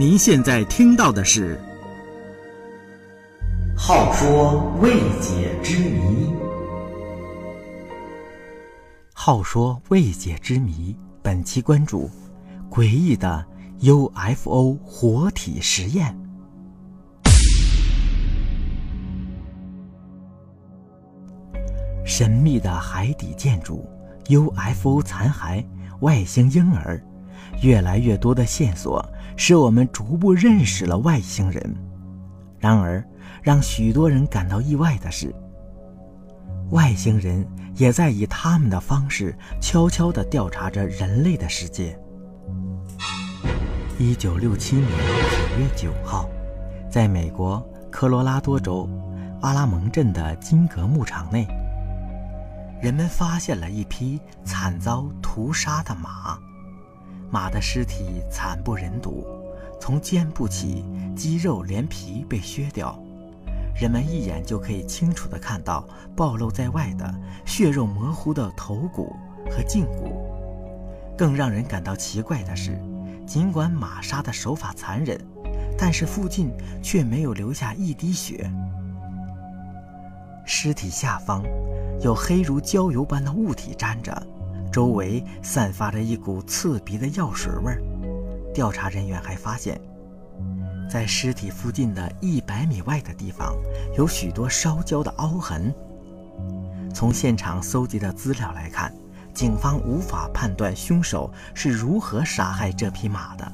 您现在听到的是《好说未解之谜》。好说未解之谜，本期关注诡异的 UFO 活体实验。神秘的海底建筑、UFO 残骸、外星婴儿，越来越多的线索使我们逐步认识了外星人。然而，让许多人感到意外的是，外星人也在以他们的方式悄悄地调查着人类的世界。一九六七年九月九号，在美国科罗拉多州阿拉蒙镇的金格牧场内，人们发现了一匹惨遭屠杀的马。马的尸体惨不忍睹，从肩部起，肌肉连皮被削掉。人们一眼就可以清楚地看到暴露在外的血肉模糊的头骨和胫骨。更让人感到奇怪的是，尽管马杀的手法残忍，但是附近却没有留下一滴血。尸体下方有黑如焦油般的物体粘着，周围散发着一股刺鼻的药水味儿。调查人员还发现。在尸体附近的一百米外的地方，有许多烧焦的凹痕。从现场搜集的资料来看，警方无法判断凶手是如何杀害这匹马的。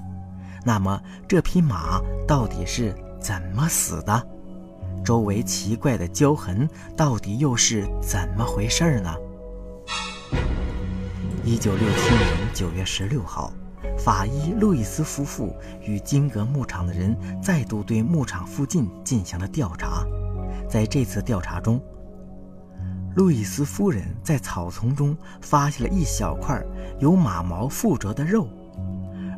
那么，这匹马到底是怎么死的？周围奇怪的焦痕到底又是怎么回事呢？一九六七年九月十六号。法医路易斯夫妇与金格牧场的人再度对牧场附近进行了调查。在这次调查中，路易斯夫人在草丛中发现了一小块由马毛附着的肉，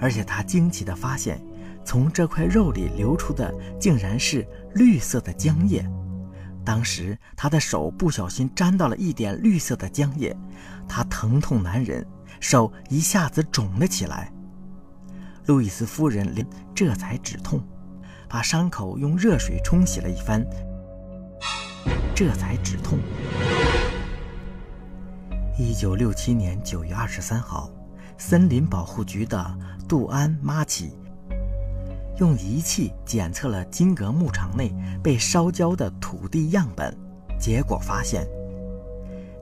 而且她惊奇地发现，从这块肉里流出的竟然是绿色的浆液。当时她的手不小心沾到了一点绿色的浆液，他疼痛难忍，手一下子肿了起来。路易斯夫人连这才止痛，把伤口用热水冲洗了一番，这才止痛。一九六七年九月二十三号，森林保护局的杜安·马奇用仪器检测了金格牧场内被烧焦的土地样本，结果发现，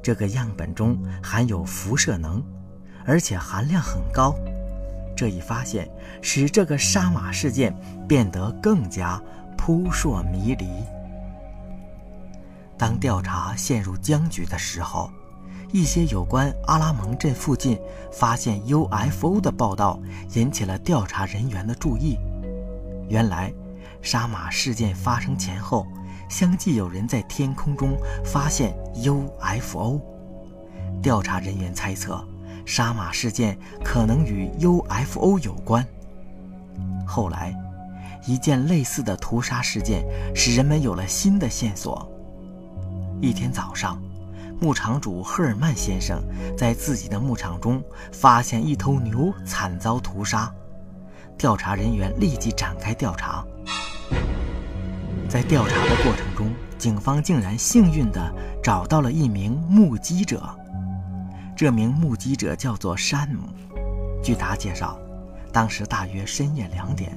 这个样本中含有辐射能，而且含量很高。这一发现使这个杀马事件变得更加扑朔迷离。当调查陷入僵局的时候，一些有关阿拉蒙镇附近发现 UFO 的报道引起了调查人员的注意。原来，杀马事件发生前后，相继有人在天空中发现 UFO。调查人员猜测。杀马事件可能与 UFO 有关。后来，一件类似的屠杀事件使人们有了新的线索。一天早上，牧场主赫尔曼先生在自己的牧场中发现一头牛惨遭屠杀。调查人员立即展开调查。在调查的过程中，警方竟然幸运地找到了一名目击者。这名目击者叫做山姆。据他介绍，当时大约深夜两点，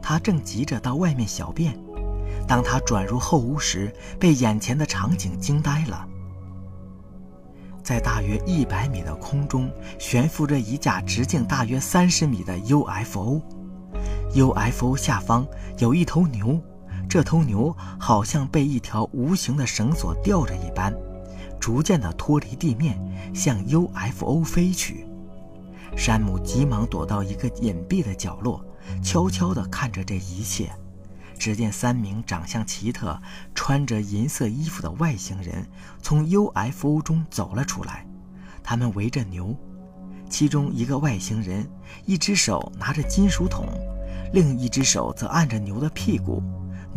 他正急着到外面小便。当他转入后屋时，被眼前的场景惊呆了。在大约一百米的空中悬浮着一架直径大约三十米的 UFO，UFO 下方有一头牛，这头牛好像被一条无形的绳索吊着一般。逐渐地脱离地面，向 UFO 飞去。山姆急忙躲到一个隐蔽的角落，悄悄地看着这一切。只见三名长相奇特、穿着银色衣服的外星人从 UFO 中走了出来。他们围着牛，其中一个外星人一只手拿着金属桶，另一只手则按着牛的屁股。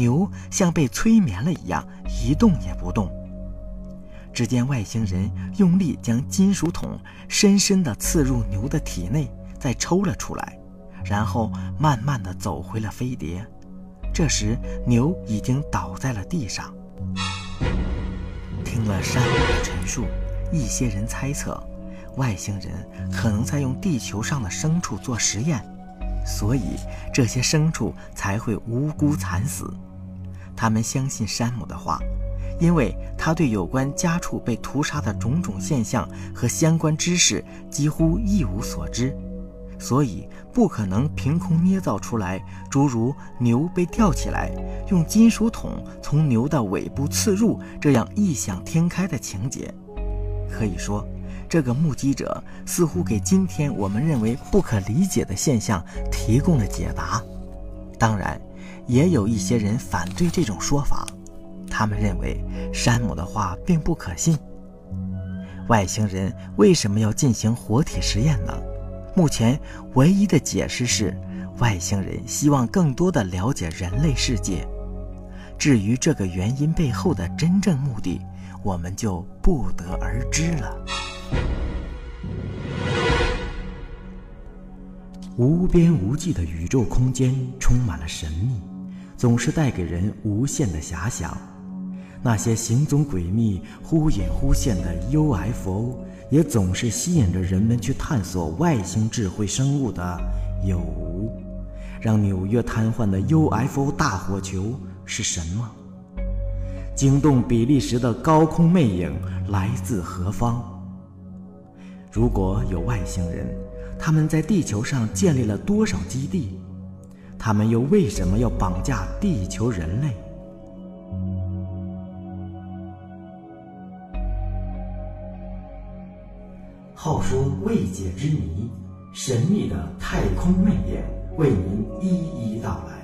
牛像被催眠了一样，一动也不动。只见外星人用力将金属桶深深地刺入牛的体内，再抽了出来，然后慢慢的走回了飞碟。这时，牛已经倒在了地上。听了山姆的陈述，一些人猜测，外星人可能在用地球上的牲畜做实验，所以这些牲畜才会无辜惨死。他们相信山姆的话，因为他对有关家畜被屠杀的种种现象和相关知识几乎一无所知。所以不可能凭空捏造出来，诸如牛被吊起来，用金属桶从牛的尾部刺入这样异想天开的情节。可以说，这个目击者似乎给今天我们认为不可理解的现象提供了解答。当然，也有一些人反对这种说法，他们认为山姆的话并不可信。外星人为什么要进行活体实验呢？目前唯一的解释是，外星人希望更多的了解人类世界。至于这个原因背后的真正目的，我们就不得而知了。无边无际的宇宙空间充满了神秘，总是带给人无限的遐想。那些行踪诡秘、忽隐忽现的 UFO。也总是吸引着人们去探索外星智慧生物的有无。让纽约瘫痪的 UFO 大火球是什么？惊动比利时的高空魅影来自何方？如果有外星人，他们在地球上建立了多少基地？他们又为什么要绑架地球人类？好说未解之谜，神秘的太空魅影，为您一一道来。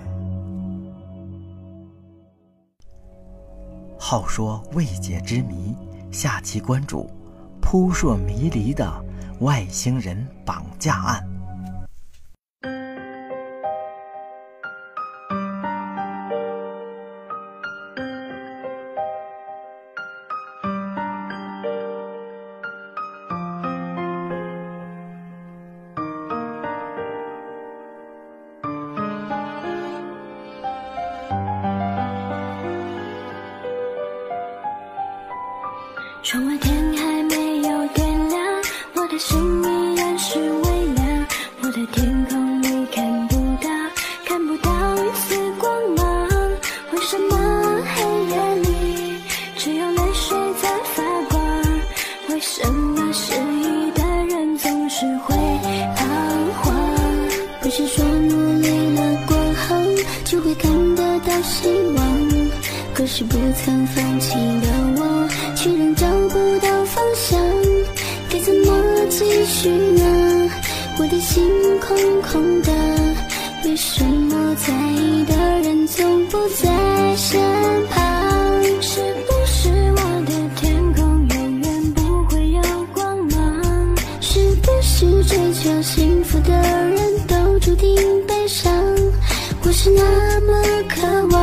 好说未解之谜，下期关注扑朔迷离的外星人绑架案。一丝光芒。为什么黑夜里只有泪水在发光？为什么失意的人总是会彷徨？不是说目累了过后就会看得到希望，可是不曾放弃的我却仍找不到方向。该怎么继续呢？我的心空空的。为什么在意的人总不在身旁？是不是我的天空永远不会有光芒？是不是追求幸福的人都注定悲伤？我是那么渴望，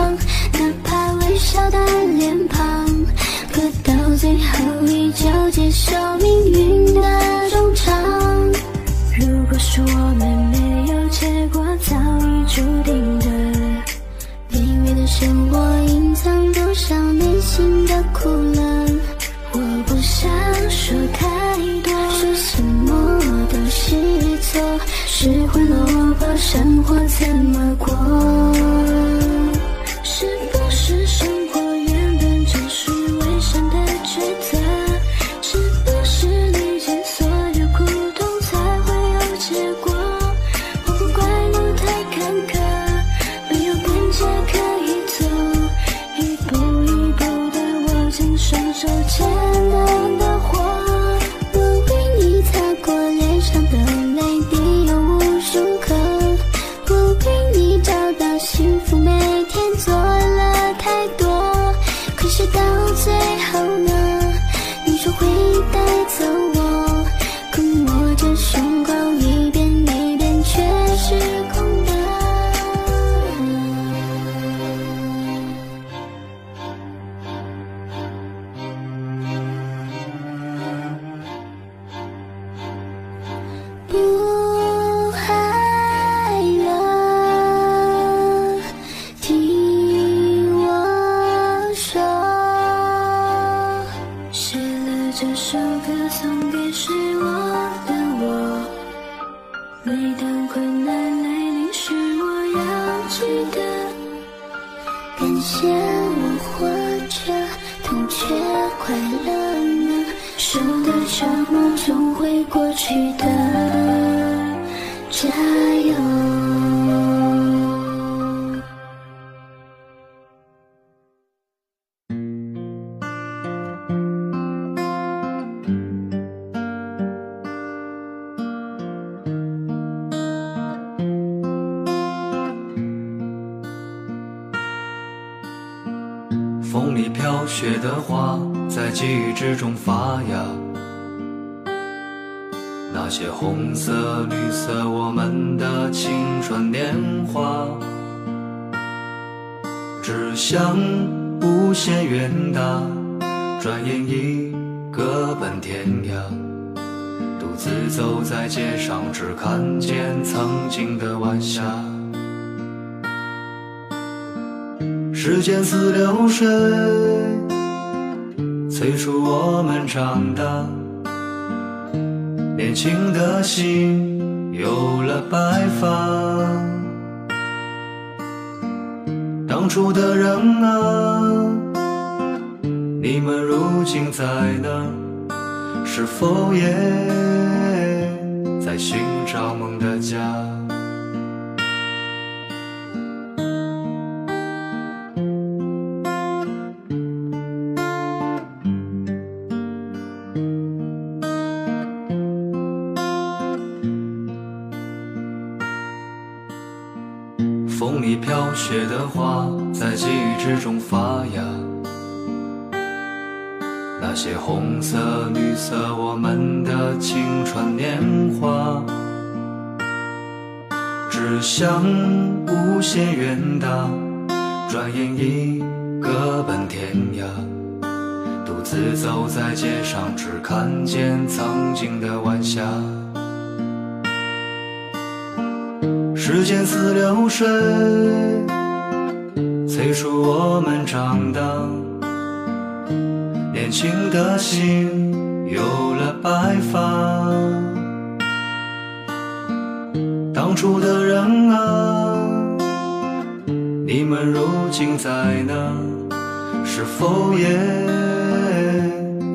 雪的花，在记忆之中发芽。那些红色、绿色，我们的青春年华，志向无限远大，转眼已各奔天涯。独自走在街上，只看见曾经的晚霞。时间似流水，催促我们长大。年轻的心有了白发。当初的人啊，你们如今在哪？是否也在寻找梦的家？飘雪的花，在记忆之中发芽。那些红色、绿色，我们的青春年华，志向无限远大，转眼已各奔天涯。独自走在街上，只看见曾经的晚霞。时间似流水，催促我们长大。年轻的心有了白发。当初的人啊，你们如今在哪？是否也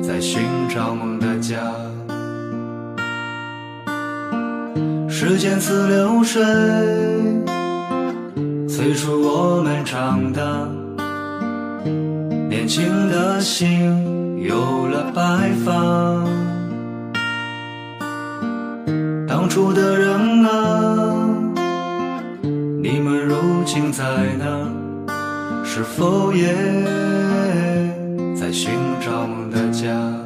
在寻找梦的家？时间似流水，催促我们长大。年轻的心有了白发。当初的人啊，你们如今在哪？是否也在寻找梦的家？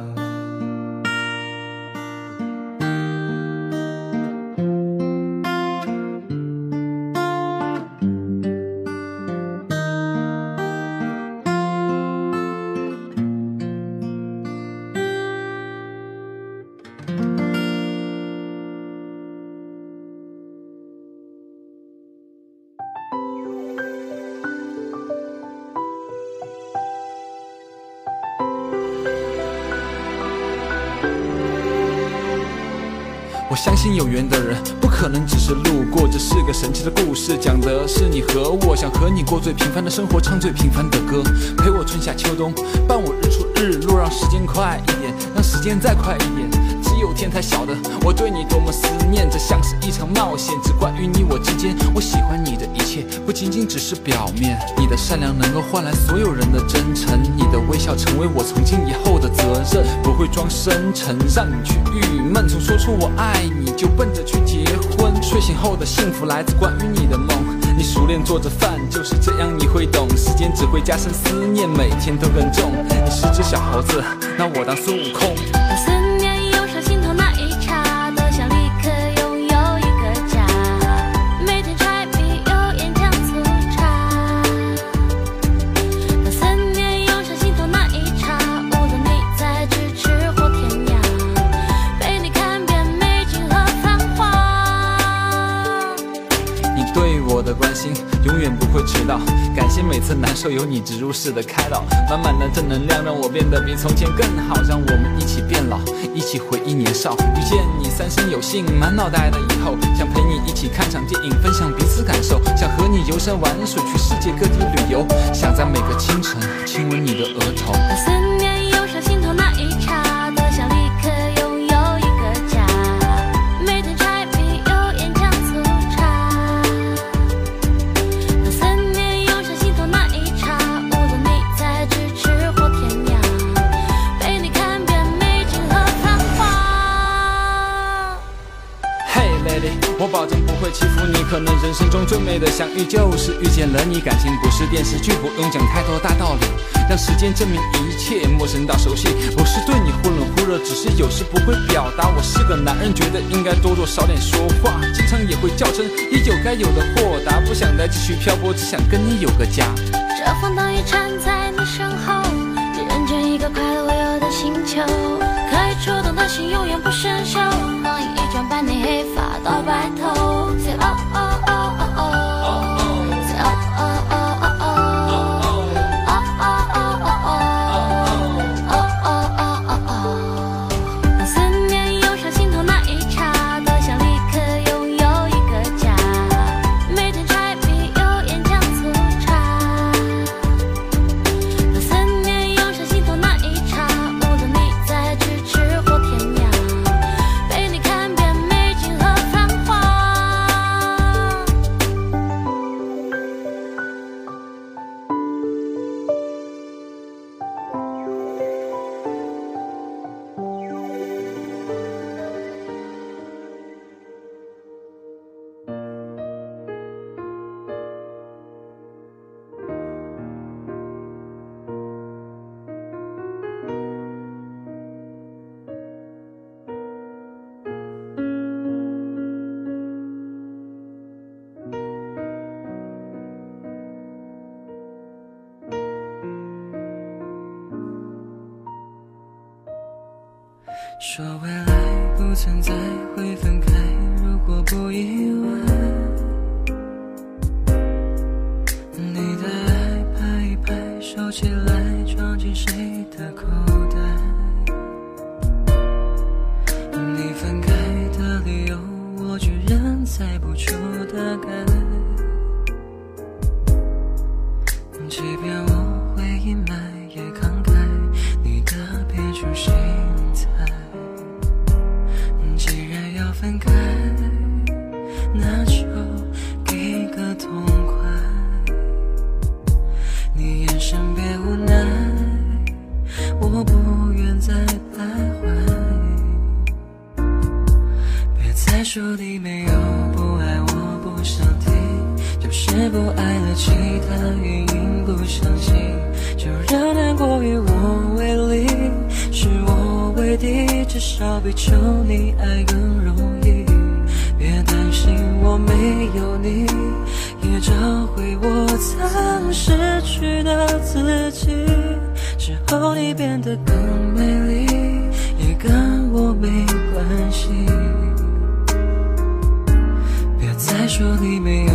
我相信有缘的人不可能只是路过，这是个神奇的故事，讲的是你和我，想和你过最平凡的生活，唱最平凡的歌，陪我春夏秋冬，伴我日出日落，让时间快一点，让时间再快一点。只有天才晓得我对你多么思念，这像是一场冒险，只关于你我之间。我喜欢你的一切，不仅仅只是表面，你的善良能够换来所有人的真诚，你的微笑成为我从今以后的责任，不会装深沉，让你去郁闷。从说出我爱你就奔着去结婚，睡醒后的幸福来自关于你的梦。你熟练做着饭，就是这样你会懂，时间只会加深思念，每天都更重。你是只小猴子，那我当孙悟空。迟到。感谢每次难受有你植入式的开导，满满的正能量让我变得比从前更好。让我们一起变老，一起回忆年少。遇见你三生有幸，满脑袋的以后，想陪你一起看场电影，分享彼此感受。想和你游山玩水，去世界各地旅游。想在每个清晨亲吻你的额头。可能人生中最美的相遇就是遇见了你。感情不是电视剧，不用讲太多大道理，让时间证明一切。陌生到熟悉，不是对你忽冷忽热，只是有时不会表达。我是个男人，觉得应该多多少点说话，经常也会较真，也有该有的豁达。不想再继续漂泊，只想跟你有个家。这风灯也缠在你身后，你认真一个快乐自由的星球，可以触动的心永远不生锈，光阴一转，伴你黑发到白头。说未来不存在会分开，如果不意外，你的爱拍一拍，收起来，装进谁的口袋？你分开的理由，我居然猜不出大概。求你爱更容易。别担心我没有你，也找回我曾失去的自己。之后你变得更美丽，也跟我没关系。别再说你没有，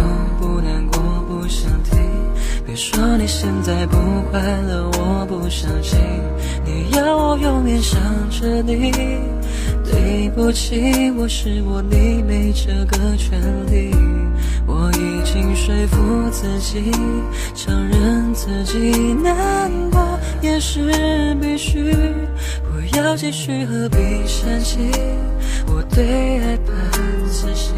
别说你现在不快乐，我不相信。你要我永远想着你，对不起，我是我，你没这个权利。我已经说服自己，承认自己难过也是必须。不要继续，何必煽情？我对爱半自信。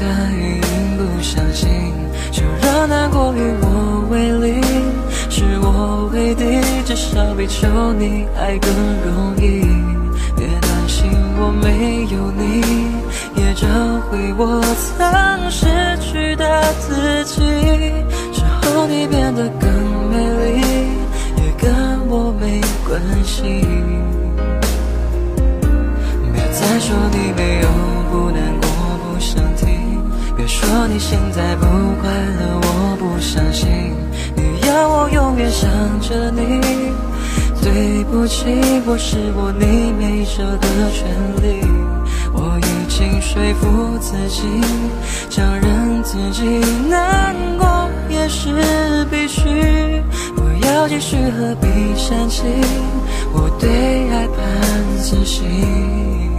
了其他原因，不相信，就让难过与我为邻，是我为敌，至少比求你爱更容易。别担心我没有你，也找回我曾失去的自己。之后你变得更美丽，也跟我没关系。别再说你没有，说你现在不快乐，我不相信。你要我永远想着你，对不起，我是我你没这个权利。我已经说服自己，承认自己难过也是必须。不要继续何必煽情，我对爱判死刑。